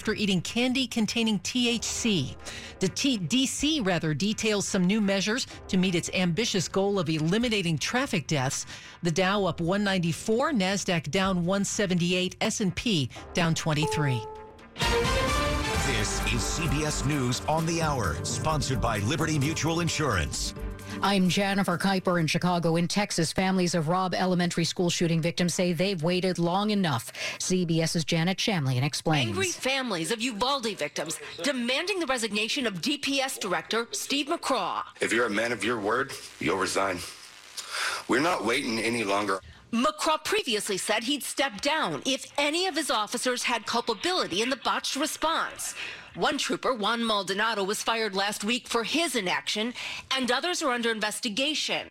after eating candy containing THC. The T- DC rather details some new measures to meet its ambitious goal of eliminating traffic deaths. The Dow up 194, Nasdaq down 178, S&P down 23. This is CBS News on the Hour, sponsored by Liberty Mutual Insurance. I'm Jennifer Keiper in Chicago. In Texas, families of Robb Elementary School shooting victims say they've waited long enough. CBS's Janet Shamlian explains. Angry families of Uvalde victims demanding the resignation of DPS director Steve McCraw. If you're a man of your word, you'll resign. We're not waiting any longer. McCraw previously said he'd step down if any of his officers had culpability in the botched response. One trooper, Juan Maldonado, was fired last week for his inaction, and others are under investigation.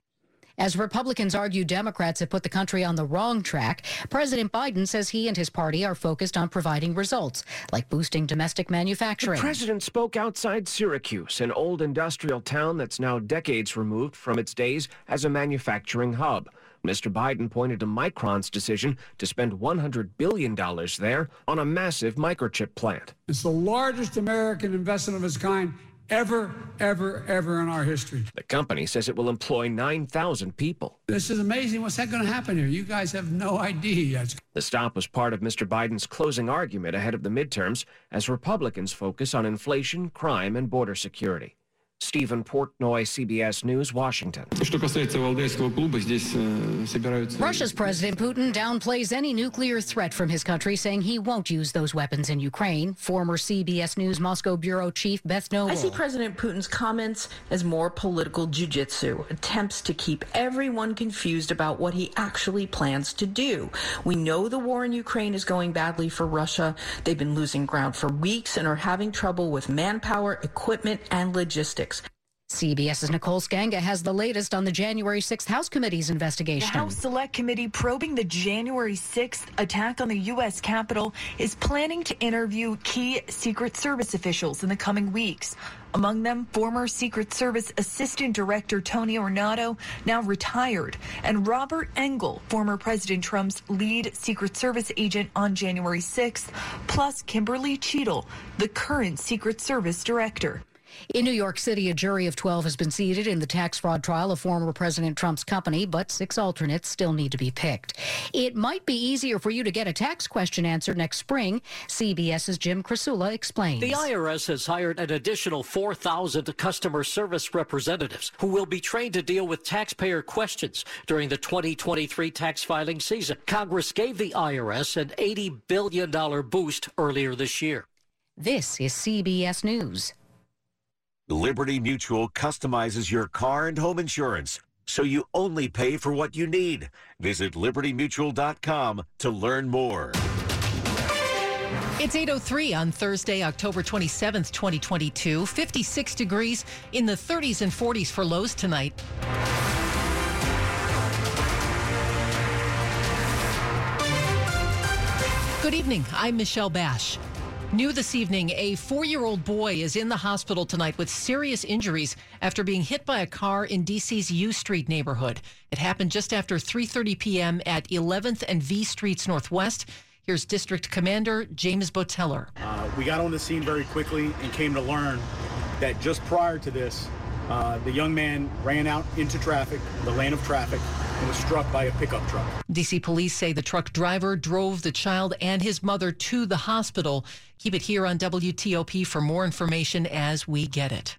As Republicans argue Democrats have put the country on the wrong track, President Biden says he and his party are focused on providing results, like boosting domestic manufacturing. The president spoke outside Syracuse, an old industrial town that's now decades removed from its days as a manufacturing hub. Mr. Biden pointed to Micron's decision to spend $100 billion there on a massive microchip plant. It's the largest American investment of its kind ever, ever, ever in our history. The company says it will employ 9,000 people. This is amazing. What's that going to happen here? You guys have no idea yet. The stop was part of Mr. Biden's closing argument ahead of the midterms as Republicans focus on inflation, crime, and border security. Stephen Portnoy, CBS News, Washington. Э, Russia's President Putin downplays any nuclear threat from his country, saying he won't use those weapons in Ukraine. Former CBS News Moscow bureau chief Beth Knobel. I see President Putin's comments as more political jujitsu, attempts to keep everyone confused about what he actually plans to do. We know the war in Ukraine is going badly for Russia. They've been losing ground for weeks and are having trouble with manpower, equipment, and logistics. CBS's Nicole Sganga has the latest on the January 6th House Committee's investigation. The House Select Committee probing the January 6th attack on the U.S. Capitol is planning to interview key Secret Service officials in the coming weeks. Among them, former Secret Service Assistant Director Tony Ornato, now retired, and Robert Engel, former President Trump's lead Secret Service agent on January 6th, plus Kimberly Cheatle, the current Secret Service Director. In New York City, a jury of 12 has been seated in the tax fraud trial of former President Trump's company, but six alternates still need to be picked. It might be easier for you to get a tax question answered next spring. CBS's Jim Krasula explains. The IRS has hired an additional 4,000 customer service representatives who will be trained to deal with taxpayer questions during the 2023 tax filing season. Congress gave the IRS an $80 billion boost earlier this year. This is CBS News. Liberty Mutual customizes your car and home insurance so you only pay for what you need. Visit libertymutual.com to learn more. It's 8.03 on Thursday, October 27th, 2022. 56 degrees in the 30s and 40s for lows tonight. Good evening. I'm Michelle Basch. New this evening, a four year old boy is in the hospital tonight with serious injuries after being hit by a car in DC's U Street neighborhood. It happened just after 3.30 p.m. at 11th and V Streets Northwest. Here's District Commander James Boteler. Uh, we got on the scene very quickly and came to learn that just prior to this, uh, the young man ran out into traffic, the lane of traffic, and was struck by a pickup truck. DC police say the truck driver drove the child and his mother to the hospital. Keep it here on WTOP for more information as we get it.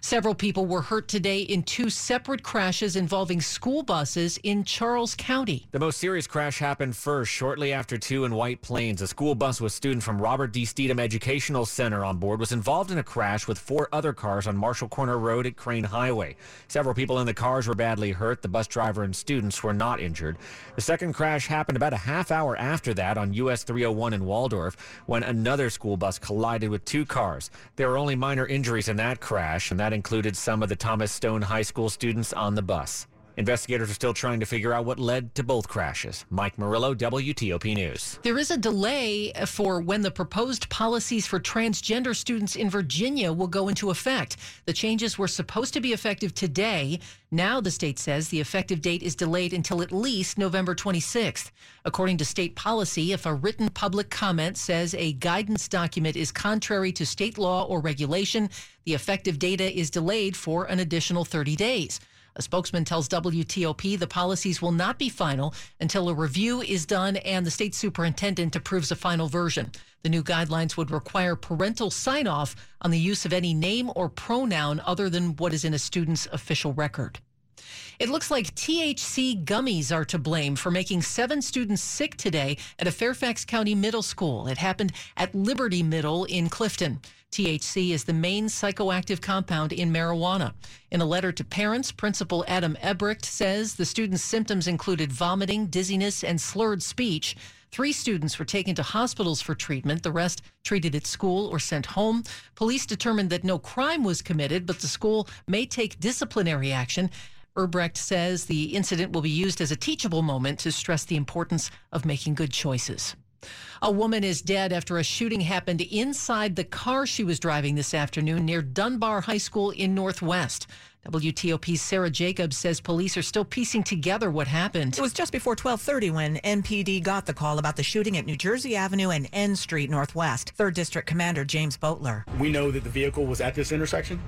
Several people were hurt today in two separate crashes involving school buses in Charles County. The most serious crash happened first shortly after 2 in White Plains. A school bus with students from Robert D. Stethem Educational Center on board was involved in a crash with four other cars on Marshall Corner Road at Crain Highway. Several people in the cars were badly hurt. The bus driver and students were not injured. The second crash happened about a half hour after that on US 301 in Waldorf when another school bus collided with two cars. There were only minor injuries in that crash, and that included some of the Thomas Stone High School students on the bus. Investigators are still trying to figure out what led to both crashes. Mike Murillo, WTOP News. There is a delay for when the proposed policies for transgender students in Virginia will go into effect. The changes were supposed to be effective today. Now, the state says the effective date is delayed until at least November 26th. According to state policy, if a written public comment says a guidance document is contrary to state law or regulation, the effective data is delayed for an additional 30 days. A spokesman tells WTOP the policies will not be final until a review is done and the state superintendent approves a final version. The new guidelines would require parental sign off on the use of any name or pronoun other than what is in a student's official record. It looks like THC gummies are to blame for making seven students sick today at a Fairfax County middle school. It happened at Liberty Middle in Clifton. THC is the main psychoactive compound in marijuana. In a letter to parents, Principal Adam Ebricht says the students' symptoms included vomiting, dizziness, and slurred speech. Three students were taken to hospitals for treatment. The rest treated at school or sent home. Police determined that no crime was committed, but the school may take disciplinary action. Erbrecht says the incident will be used as a teachable moment to stress the importance of making good choices. A woman is dead after a shooting happened inside the car she was driving this afternoon near Dunbar High School in Northwest. WTOP's Sarah Jacobs says police are still piecing together what happened. It was just before 12:30 when MPD got the call about the shooting at New Jersey Avenue and N Street Northwest. 3rd District Commander James Boteler. We know that the vehicle was at this intersection.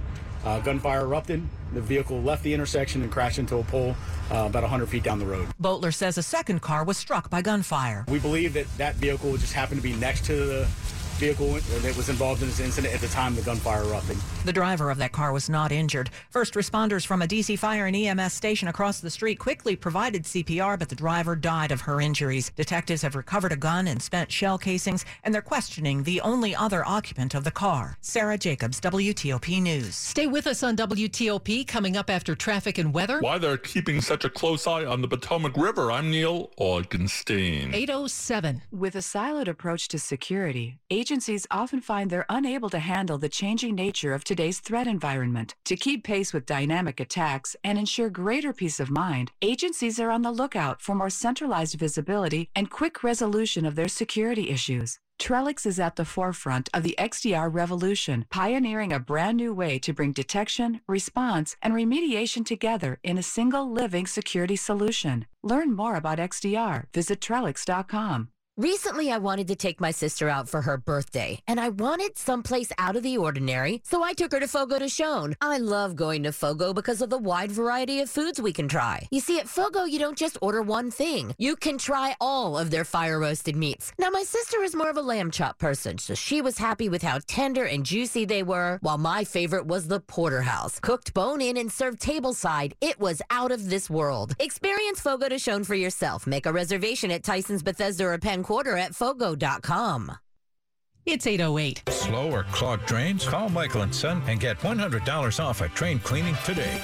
Uh, gunfire erupted. The vehicle left the intersection and crashed into a pole uh, about 100 feet down the road. Boteler says a second car was struck by gunfire. We believe that that vehicle just happened to be next to the vehicle that was involved in this incident at the time the gunfire erupted. The driver of that car was not injured. First responders from a DC Fire and EMS station across the street quickly provided CPR, but the driver died of her injuries. Detectives have recovered a gun and spent shell casings, and they're questioning the only other occupant of the car. Sarah Jacobs, WTOP News. Stay with us on WTOP coming up after traffic and weather. Why they're keeping such a close eye on the Potomac River. I'm Neil Augenstein. 807. With a siloed approach to security, agencies often find they're unable to handle the changing nature of today's threat environment. To keep pace with dynamic attacks and ensure greater peace of mind, agencies are on the lookout for more centralized visibility and quick resolution of their security issues. Trellix is at the forefront of the XDR revolution, pioneering a brand new way to bring detection, response, and remediation together in a single living security solution. Learn more about XDR. Visit Trellix.com. Recently, I wanted to take my sister out for her birthday, and I wanted someplace out of the ordinary, so I took her to Fogo de Chão. I love going to Fogo because of the wide variety of foods we can try. You see, at Fogo, you don't just order one thing. You can try all of their fire roasted meats. Now, my sister is more of a lamb chop person, so she was happy with how tender and juicy they were, while my favorite was the porterhouse. Cooked bone in and served tableside, it was out of this world. Experience Fogo de Chão for yourself. Make a reservation at Tyson's Bethesda or Penn Quarter at Fogo.com. It's 808. Slow or clogged drains? Call Michael and Son and get $100 off a train cleaning today.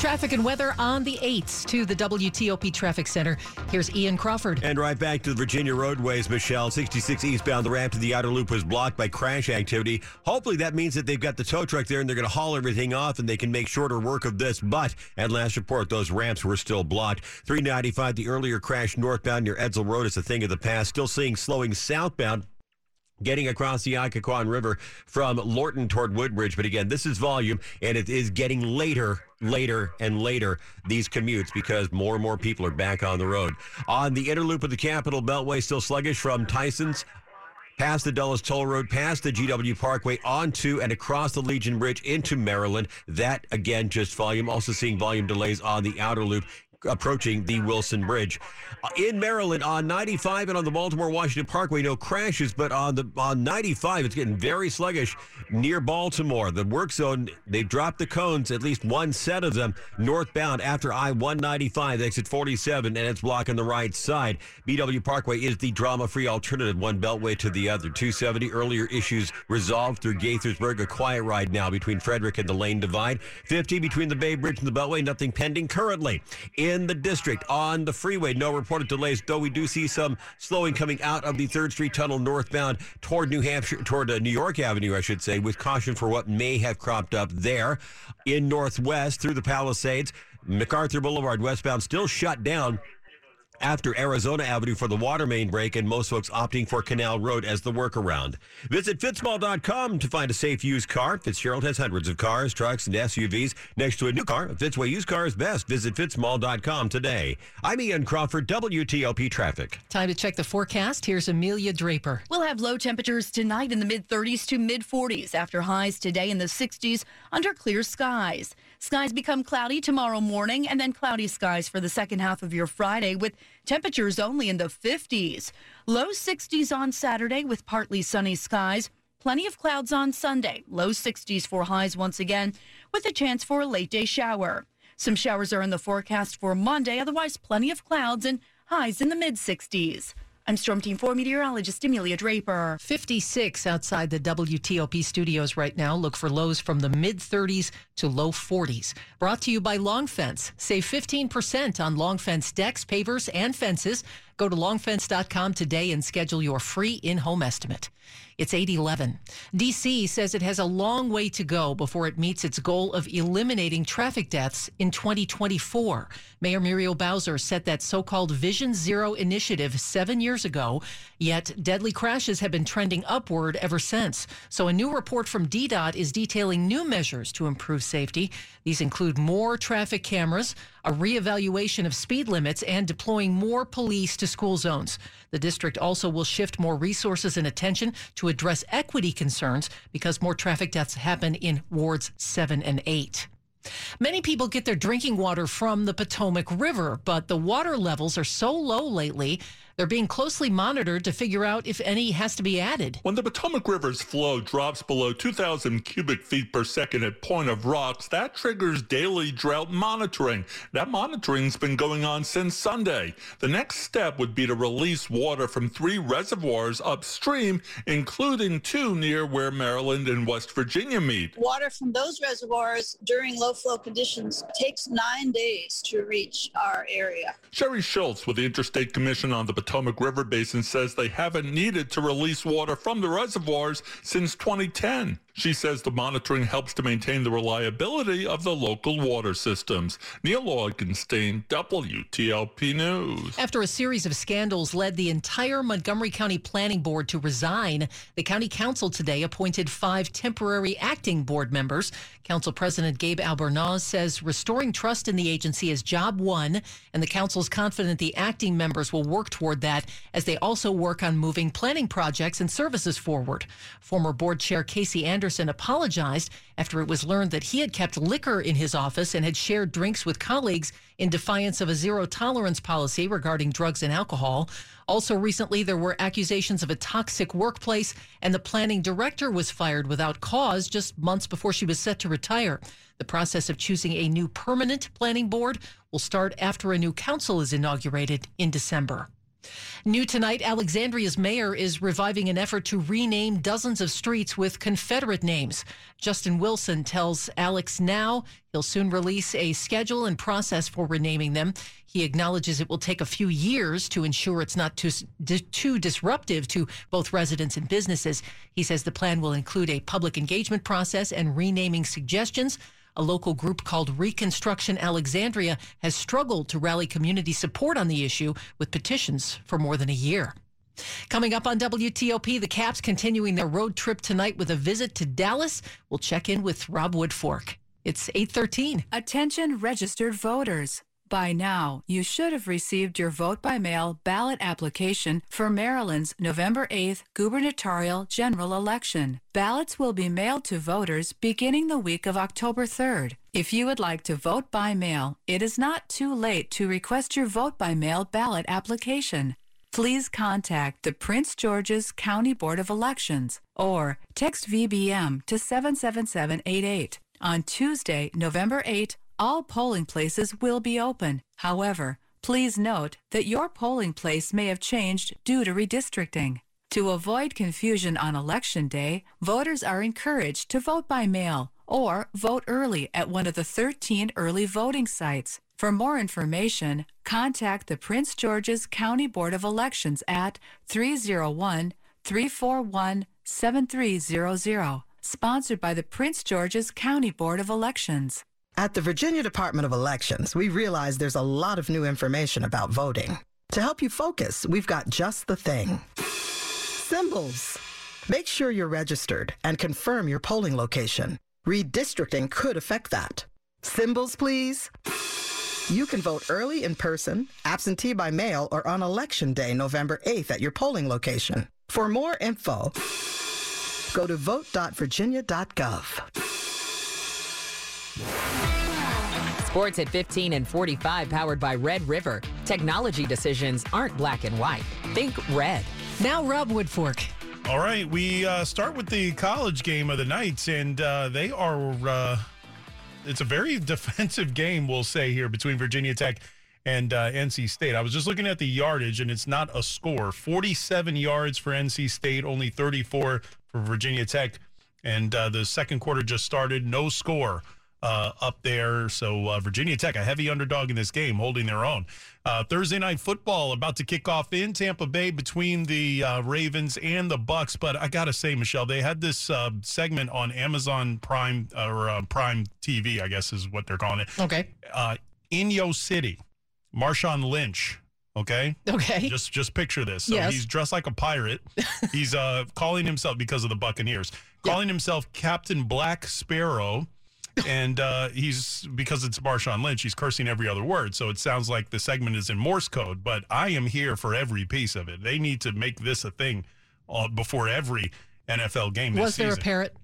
Traffic and weather on the 8th to the WTOP Traffic Center. Here's Ian Crawford. And right back to the Virginia roadways, Michelle. 66 eastbound, the ramp to the outer loop was blocked by crash activity. Hopefully that means that they've got the tow truck there and they're going to haul everything off and they can make shorter work of this. But at last report, those ramps were still blocked. 395, the earlier crash northbound near Edsall Road is a thing of the past. Still seeing slowing southbound getting across the Occoquan River from Lorton toward Woodbridge. But again, this is volume, and it is getting later, later, and later, these commutes because more and more people are back on the road. On the inner loop of the Capital Beltway, still sluggish from Tyson's past the Dulles Toll Road, past the GW Parkway, onto and across the Legion Bridge into Maryland. That, again, just volume. Also seeing volume delays on the outer loop approaching the Wilson Bridge. Uh, in Maryland on 95 and on the Baltimore Washington Parkway, no crashes, but on the on 95, it's getting very sluggish near Baltimore. The work zone, they've dropped the cones, at least one set of them northbound after I 195, exit 47, and it's blocking the right side. BW Parkway is the drama free alternative, one beltway to the other. 270 earlier issues resolved through Gaithersburg, a quiet ride now between Frederick and the Lane Divide. 50 between the Bay Bridge and the Beltway, nothing pending currently. In in the district on the freeway. No reported delays, though we do see some slowing coming out of the 3rd Street Tunnel northbound toward New Hampshire, toward uh, New York Avenue, I should say, with caution for what may have cropped up there. In Northwest through the Palisades, MacArthur Boulevard westbound still shut down after Arizona Avenue for the water main break, and most folks opting for Canal Road as the workaround. Visit fitzmall.com to find a safe used car. Fitzgerald has hundreds of cars, trucks, and SUVs. Next to a new car, a Fitzway used car is best. Visit fitzmall.com today. I'm Ian Crawford, WTOP Traffic. Time to check the forecast. Here's Amelia Draper. We'll have low temperatures tonight in the mid 30s to mid 40s after highs today in the 60s under clear skies. Skies become cloudy tomorrow morning and then cloudy skies for the second half of your Friday with temperatures only in the 50s. Low 60s on Saturday with partly sunny skies. Plenty of clouds on Sunday. Low 60s for highs once again with a chance for a late day shower. Some showers are in the forecast for Monday, otherwise, plenty of clouds and highs in the mid 60s. I'm Storm Team 4 meteorologist Amelia Draper. 56 outside the WTOP studios right now. Look for lows from the mid 30s to low 40s. Brought to you by Long Fence. Save 15% on Long Fence decks, pavers, and fences. Go to longfence.com today and schedule your free in home estimate. It's 811. DC says it has a long way to go before it meets its goal of eliminating traffic deaths in 2024. Mayor Muriel Bowser set that so called Vision Zero initiative seven years ago, yet deadly crashes have been trending upward ever since. So a new report from DDOT is detailing new measures to improve safety. These include more traffic cameras, a reevaluation of speed limits, and deploying more police to school zones. The district also will shift more resources and attention to address equity concerns because more traffic deaths happen in wards 7 and 8. Many people get their drinking water from the Potomac River, but the water levels are so low lately they're being closely monitored to figure out if any has to be added. When the Potomac River's flow drops below 2,000 cubic feet per second at Point of Rocks, that triggers daily drought monitoring. That monitoring's been going on since Sunday. The next step would be to release water from three reservoirs upstream, including two near where Maryland and West Virginia meet. Water from those reservoirs during low flow conditions takes nine days to reach our area. Sherry Schultz with the Interstate Commission on the Potomac River Basin says they haven't needed to release water from the reservoirs since 2010. She says the monitoring helps to maintain the reliability of the local water systems. Neil Augenstein, WTOP News. After a series of scandals led the entire Montgomery County Planning Board to resign, the County Council today appointed five temporary acting board members. Council President Gabe Albornoz says restoring trust in the agency is job one, and the council is confident the acting members will work toward that as they also work on moving planning projects and services forward. Former board chair Casey Anderson Anderson apologized after it was learned that he had kept liquor in his office and had shared drinks with colleagues in defiance of a zero tolerance policy regarding drugs and alcohol. Also, recently, there were accusations of a toxic workplace, and the planning director was fired without cause just months before she was set to retire. The process of choosing a new permanent planning board will start after a new council is inaugurated in December. New tonight, Alexandria's mayor is reviving an effort to rename dozens of streets with Confederate names. Justin Wilson tells ALXnow he'll soon release a schedule and process for renaming them. He acknowledges it will take a few years to ensure it's not too, too disruptive to both residents and businesses. He says the plan will include a public engagement process and renaming suggestions. A local group called Reconstruction Alexandria has struggled to rally community support on the issue with petitions for more than a year. Coming up on WTOP, the Caps continuing their road trip tonight with a visit to Dallas. We'll check in with Rob Woodfork. It's 813. Attention registered voters. By now, you should have received your vote by mail ballot application for Maryland's November 8th gubernatorial general election. Ballots will be mailed to voters beginning the week of October 3rd. If you would like to vote by mail, it is not too late to request your vote by mail ballot application. Please contact the Prince George's County Board of Elections or text VBM to 77788 on Tuesday, November 8, all polling places will be open. However, please note that your polling place may have changed due to redistricting. To avoid confusion on election day, voters are encouraged to vote by mail or vote early at one of the 13 early voting sites. For more information, contact the Prince George's County Board of Elections at 301 341 7300. Sponsored by the Prince George's County Board of Elections. At the Virginia Department of Elections, we realize there's a lot of new information about voting. To help you focus, we've got just the thing symbols. Make sure you're registered and confirm your polling location. Redistricting could affect that. Symbols, please. You can vote early in person, absentee by mail, or on election day, November 8th, at your polling location. For more info, go to vote.virginia.gov. Sports at 15 and 45, powered by Red River. Technology decisions aren't black and white. Think red. Now, Rob Woodfork. All right, we uh, start with the college game of the night, and uh, they are. Uh, it's a very defensive game, we'll say here between Virginia Tech and uh, NC State. I was just looking at the yardage, and it's not a score. Forty-seven yards for NC State, only thirty-four for Virginia Tech, and uh, the second quarter just started. No score uh, up there. So uh, Virginia Tech, a heavy underdog in this game, holding their own. Uh, Thursday night football about to kick off in Tampa Bay between the uh, Ravens and the Bucks. But I gotta say, Michelle, they had this uh, segment on Amazon Prime or uh, Prime TV, I guess is what they're calling it. Okay. in Yo City, Marshawn Lynch. Okay. Okay. Just just picture this. So Yes. he's dressed like a pirate. he's uh calling himself because of the Buccaneers, calling himself Captain Black Sparrow. and uh, he's because it's Marshawn Lynch, he's cursing every other word. So it sounds like the segment is in Morse code, but I am here for every piece of it. They need to make this a thing uh, before every NFL game. This Was there a parrot?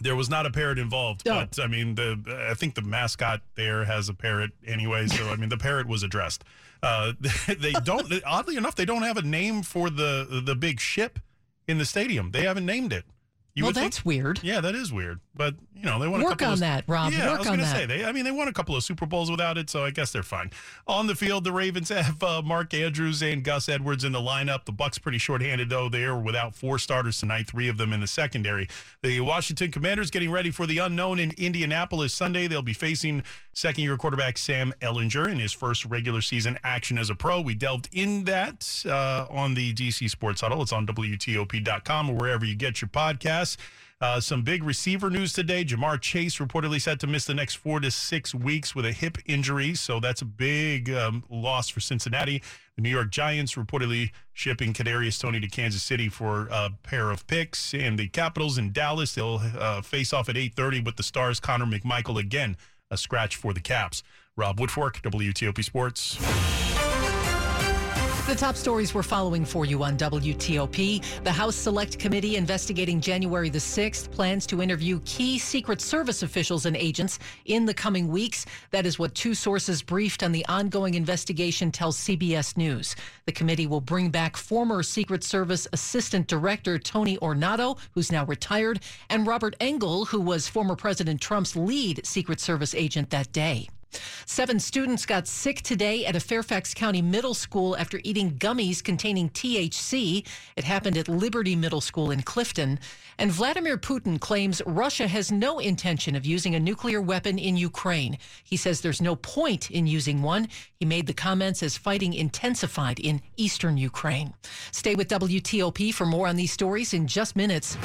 There was not a parrot involved, Oh. but I mean, the I think the mascot there has a parrot anyway. So I mean, the parrot was addressed. Uh, they don't. oddly enough, they don't have a name for the the big ship in the stadium. They haven't named it. You well, would think- that's weird. yeah, that is weird. But you know, they won a Work on of, that, Rob. Yeah, I was gonna say they. I mean, they won a couple of Super Bowls without it, so I guess they're fine. On the field, the Ravens have uh, Mark Andrews and Gus Edwards in the lineup. The Bucks pretty shorthanded though. They are without four starters tonight, three of them in the secondary. The Washington Commanders getting ready for the unknown in Indianapolis Sunday. They'll be facing second-year quarterback Sam Ehlinger in his first regular season action as a pro. We delved in that uh, on the DC Sports Huddle. It's on WTOP.com or wherever you get your podcasts. Uh, some big receiver news today. Ja'Marr Chase reportedly set to miss the next four to six weeks with a hip injury. So that's a big um, loss for Cincinnati. The New York Giants reportedly shipping Kadarius Toney to Kansas City for a pair of picks. And the Capitals in Dallas, they'll uh, face off at 8.30 with the Stars' Connor McMichael again, a scratch for the Caps. Rob Woodfork, WTOP Sports. The top stories we're following for you on WTOP. The House Select Committee investigating January the 6th plans to interview key Secret Service officials and agents in the coming weeks. That is what two sources briefed on the ongoing investigation tells CBS News. The committee will bring back former Secret Service Assistant Director Tony Ornato, who's now retired, and Robert Engel, who was former President Trump's lead Secret Service agent that day. Seven students got sick today at a Fairfax County middle school after eating gummies containing THC. It happened at Liberty Middle School in Clifton. And Vladimir Putin claims Russia has no intention of using a nuclear weapon in Ukraine. He says there's no point in using one. He made the comments as fighting intensified in eastern Ukraine. Stay with WTOP for more on these stories in just minutes.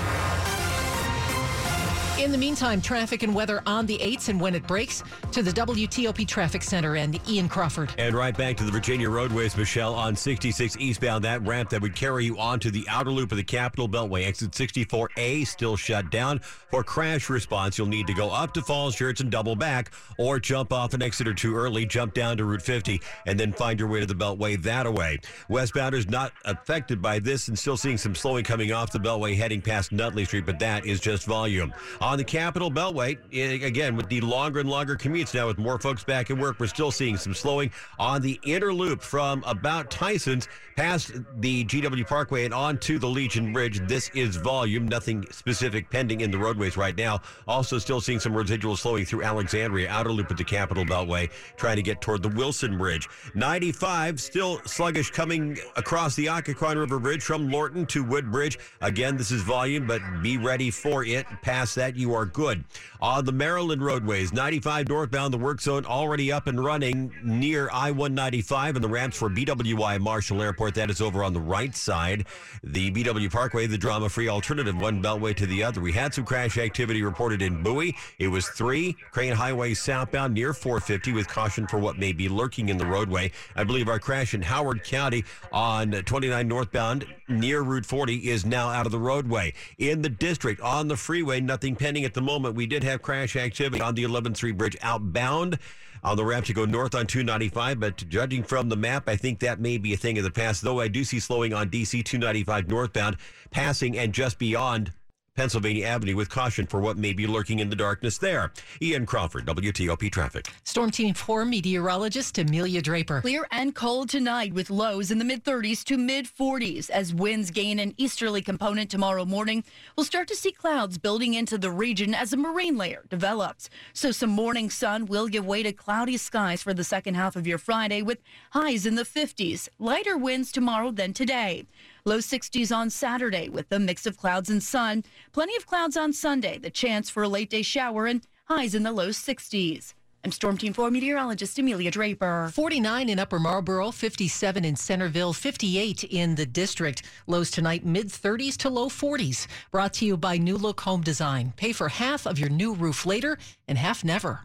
In the meantime, traffic and weather on the 8s and when it breaks to the WTOP Traffic Center and Ian Crawford. And right back to the Virginia roadways, Michelle, on 66 eastbound, that ramp that would carry you onto the outer loop of the Capital Beltway. Exit 64A still shut down. For crash response, you'll need to go up to Falls Church and double back, or jump off an exit or two early, jump down to Route 50, and then find your way to the Beltway that way. Westbounders not affected by this and still seeing some slowing coming off the Beltway heading past Nutley Street, but that is just volume. On the Capital Beltway, eh, again, with the longer and longer commutes now, with more folks back at work, we're still seeing some slowing on the inner loop from about Tyson's past the GW Parkway and onto the Legion Bridge. This is volume, nothing specific pending in the roadways right now. Also, still seeing some residual slowing through Alexandria, outer loop at the Capital Beltway, trying to get toward the Wilson Bridge. 95, still sluggish coming across the Occoquan River Bridge from Lorton to Woodbridge. Again, this is volume, but be ready for it. Past that, you are good. On the Maryland roadways, 95 northbound, the work zone already up and running near I 195 and the ramps for BWI Marshall Airport. That is over on the right side. The BW Parkway, the drama free alternative, one beltway to the other. We had some crash activity reported in Bowie. It was three Crain Highway southbound near 450 with caution for what may be lurking in the roadway. I believe our crash in Howard County on 29 northbound near Route 40 is now out of the roadway. In the district on the freeway, nothing pending at the moment. We did have crash activity on the 11th Street Bridge outbound on the ramp to go north on 295. But judging from the map, I think that may be a thing of the past. Though I do see slowing on DC 295 northbound, passing and just beyond Pennsylvania Avenue with caution for what may be lurking in the darkness there. Ian Crawford, WTOP Traffic. Storm Team 4 meteorologist Amelia Draper. Clear and cold tonight with lows in the mid 30s to mid 40s as winds gain an easterly component tomorrow morning. We'll start to see clouds building into the region as a marine layer develops. So some morning sun will give way to cloudy skies for the second half of your Friday with highs in the 50s. Lighter winds tomorrow than today. Low 60s on Saturday with a mix of clouds and sun. Plenty of clouds on Sunday, the chance for a late day shower and highs in the low 60s. I'm Storm Team 4 meteorologist Amelia Draper. 49 in Upper Marlboro, 57 in Centreville, 58 in the district. Lows tonight, mid 30s to low 40s. Brought to you by New Look Home Design. Pay for half of your new roof later and half never.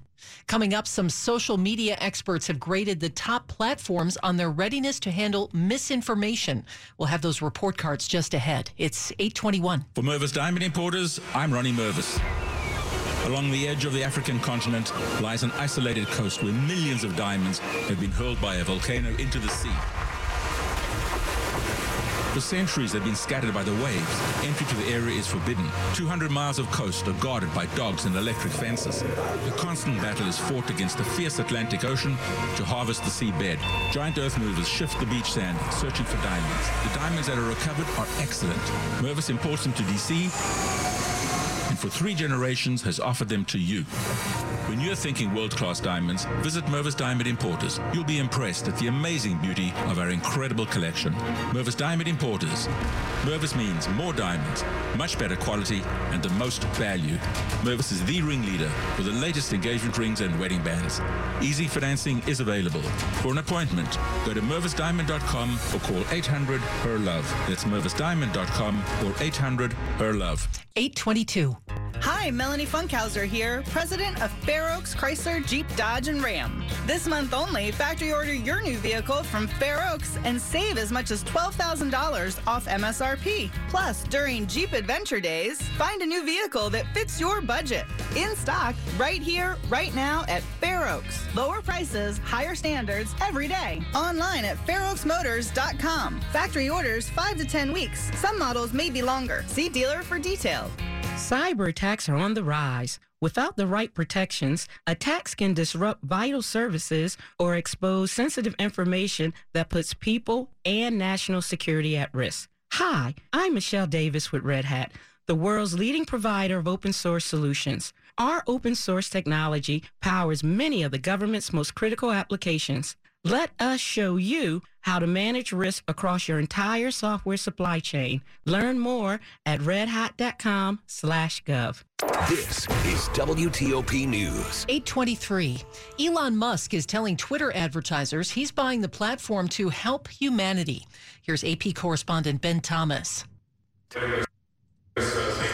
Coming up, some social media experts have graded the top platforms on their readiness to handle misinformation. We'll have those report cards just ahead. It's 821. For Mervis Diamond Importers, I'm Ronnie Mervis. Along the edge of the African continent lies an isolated coast where millions of diamonds have been hurled by a volcano into the sea. For centuries, they've been scattered by the waves. Entry to the area is forbidden. 200 miles of coast are guarded by dogs and electric fences. A constant battle is fought against the fierce Atlantic Ocean to harvest the seabed. Giant earth movers shift the beach sand, searching for diamonds. The diamonds that are recovered are excellent. Mervis imports them to DC and for three generations has offered them to you. When you're thinking world-class diamonds, visit Mervis Diamond Importers. You'll be impressed at the amazing beauty of our incredible collection. Mervis Diamond Importers. Mervis means more diamonds, much better quality, and the most value. Mervis is the ringleader for the latest engagement rings and wedding bands. Easy financing is available. For an appointment, go to mervisdiamond.com or call 800 her love. That's mervisdiamond.com or 800 her love. 822. Hi, Melanie Funkhauser here, president of Fair Oaks Chrysler Jeep Dodge and Ram. This month only, factory order your new vehicle from Fair Oaks and save as much as $12,000 off MSRP. Plus, during Jeep Adventure Days, find a new vehicle that fits your budget. In stock, right here, right now at Fair Oaks. Lower prices, higher standards every day. Online at fairoaksmotors.com. Factory orders 5 to 10 weeks. Some models may be longer. See dealer for details. Cyber attacks are on the rise. Without the right protections, attacks can disrupt vital services or expose sensitive information that puts people and national security at risk. Hi, I'm Michelle Davis with Red Hat, the world's leading provider of open source solutions. Our open source technology powers many of the government's most critical applications. Let us show you how to manage risk across your entire software supply chain. Learn more at redhat.com slash gov. This is WTOP News. 823. Elon Musk is telling Twitter advertisers he's buying the platform to help humanity. Here's AP correspondent Ben Thomas.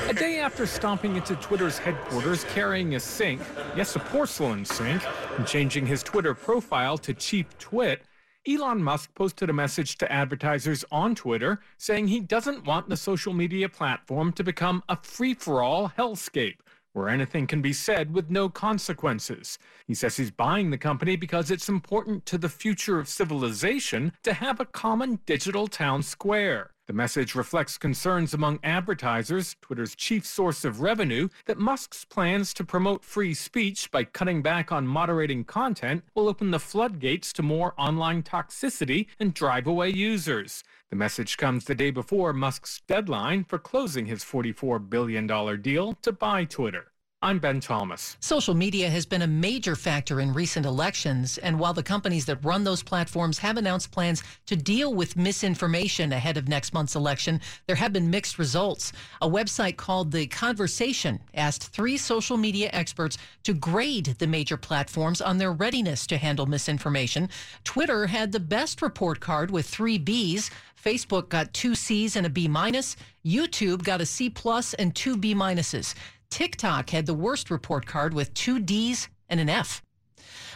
A day after stomping into Twitter's headquarters carrying a sink, yes, a porcelain sink, and changing his Twitter profile to Chief Twit, Elon Musk posted a message to advertisers on Twitter saying he doesn't want the social media platform to become a free for all hellscape where anything can be said with no consequences. He says he's buying the company because it's important to the future of civilization to have a common digital town square. The message reflects concerns among advertisers, Twitter's chief source of revenue, that Musk's plans to promote free speech by cutting back on moderating content will open the floodgates to more online toxicity and drive away users. The message comes the day before Musk's deadline for closing his $44 billion deal to buy Twitter. I'm Ben Thomas. Social media has been a major factor in recent elections, and while the companies that run those platforms have announced plans to deal with misinformation ahead of next month's election, there have been mixed results. A website called The Conversation asked three social media experts to grade the major platforms on their readiness to handle misinformation. Twitter had the best report card with three Bs. Facebook got two C's and a B minus. YouTube got a C plus and two B minuses. TikTok had the worst report card with two D's and an F.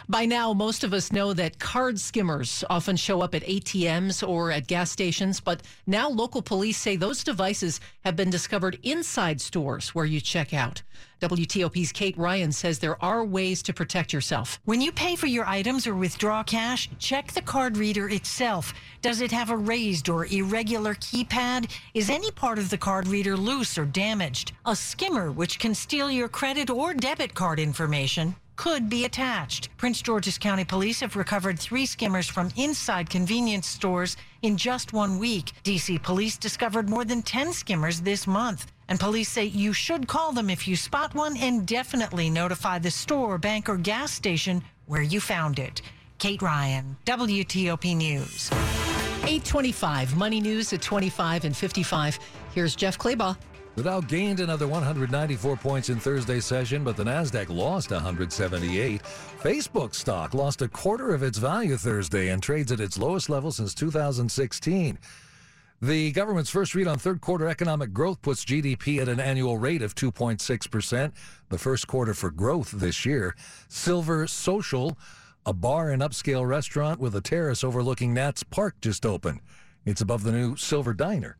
By now, most of us know that card skimmers often show up at ATMs or at gas stations, but now local police say those devices have been discovered inside stores where you check out. WTOP's Kate Ryan says there are ways to protect yourself. When you pay for your items or withdraw cash, check the card reader itself. Does it have a raised or irregular keypad? Is any part of the card reader loose or damaged? A skimmer, which can steal your credit or debit card information, could be attached. Prince George's County Police have recovered three skimmers from inside convenience stores in just one week. DC Police discovered more than 10 skimmers this month. And police say you should call them if you spot one and definitely notify the store, bank, or gas station where you found it. Kate Ryan, WTOP News. 825, Money News at 25 and 55. Here's Jeff Clabaugh. The Dow gained another 194 points in Thursday's session, but the Nasdaq lost 178. Facebook stock lost a quarter of its value Thursday and trades at its lowest level since 2016. The government's first read on third quarter economic growth puts GDP at an annual rate of 2.6%, the first quarter for growth this year. Silver Social, a bar and upscale restaurant with a terrace overlooking Nats Park, just opened. It's above the new Silver Diner.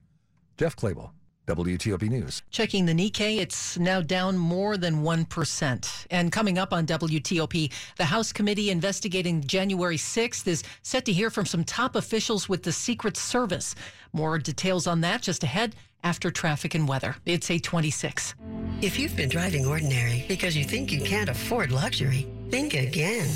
Jeff Clabaugh. WTOP News. Checking the Nikkei, it's now down more than 1%. And coming up on WTOP, the House committee investigating January 6th is set to hear from some top officials with the Secret Service. More details on that just ahead after traffic and weather. It's 826. If you've been driving ordinary because you think you can't afford luxury, think again.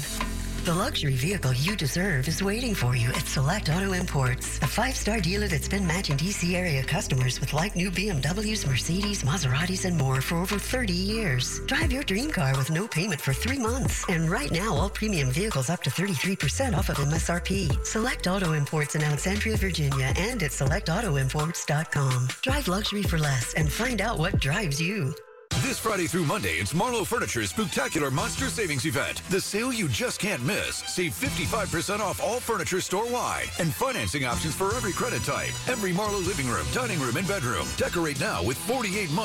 The luxury vehicle you deserve is waiting for you at Select Auto Imports, a five-star dealer that's been matching DC area customers with like new BMWs, Mercedes, Maseratis, and more for over 30 years. Drive your dream car with no payment for three months. And right now, all premium vehicles up to 33% off of MSRP. Select Auto Imports in Alexandria, Virginia, and at selectautoimports.com. Drive luxury for less and find out what drives you. This Friday through Monday, it's Marlowe Furniture's Spectacular Monster Savings Event. The sale you just can't miss. Save 55% off all furniture store-wide. And financing options for every credit type. Every Marlowe living room, dining room, and bedroom. Decorate now with 48 months.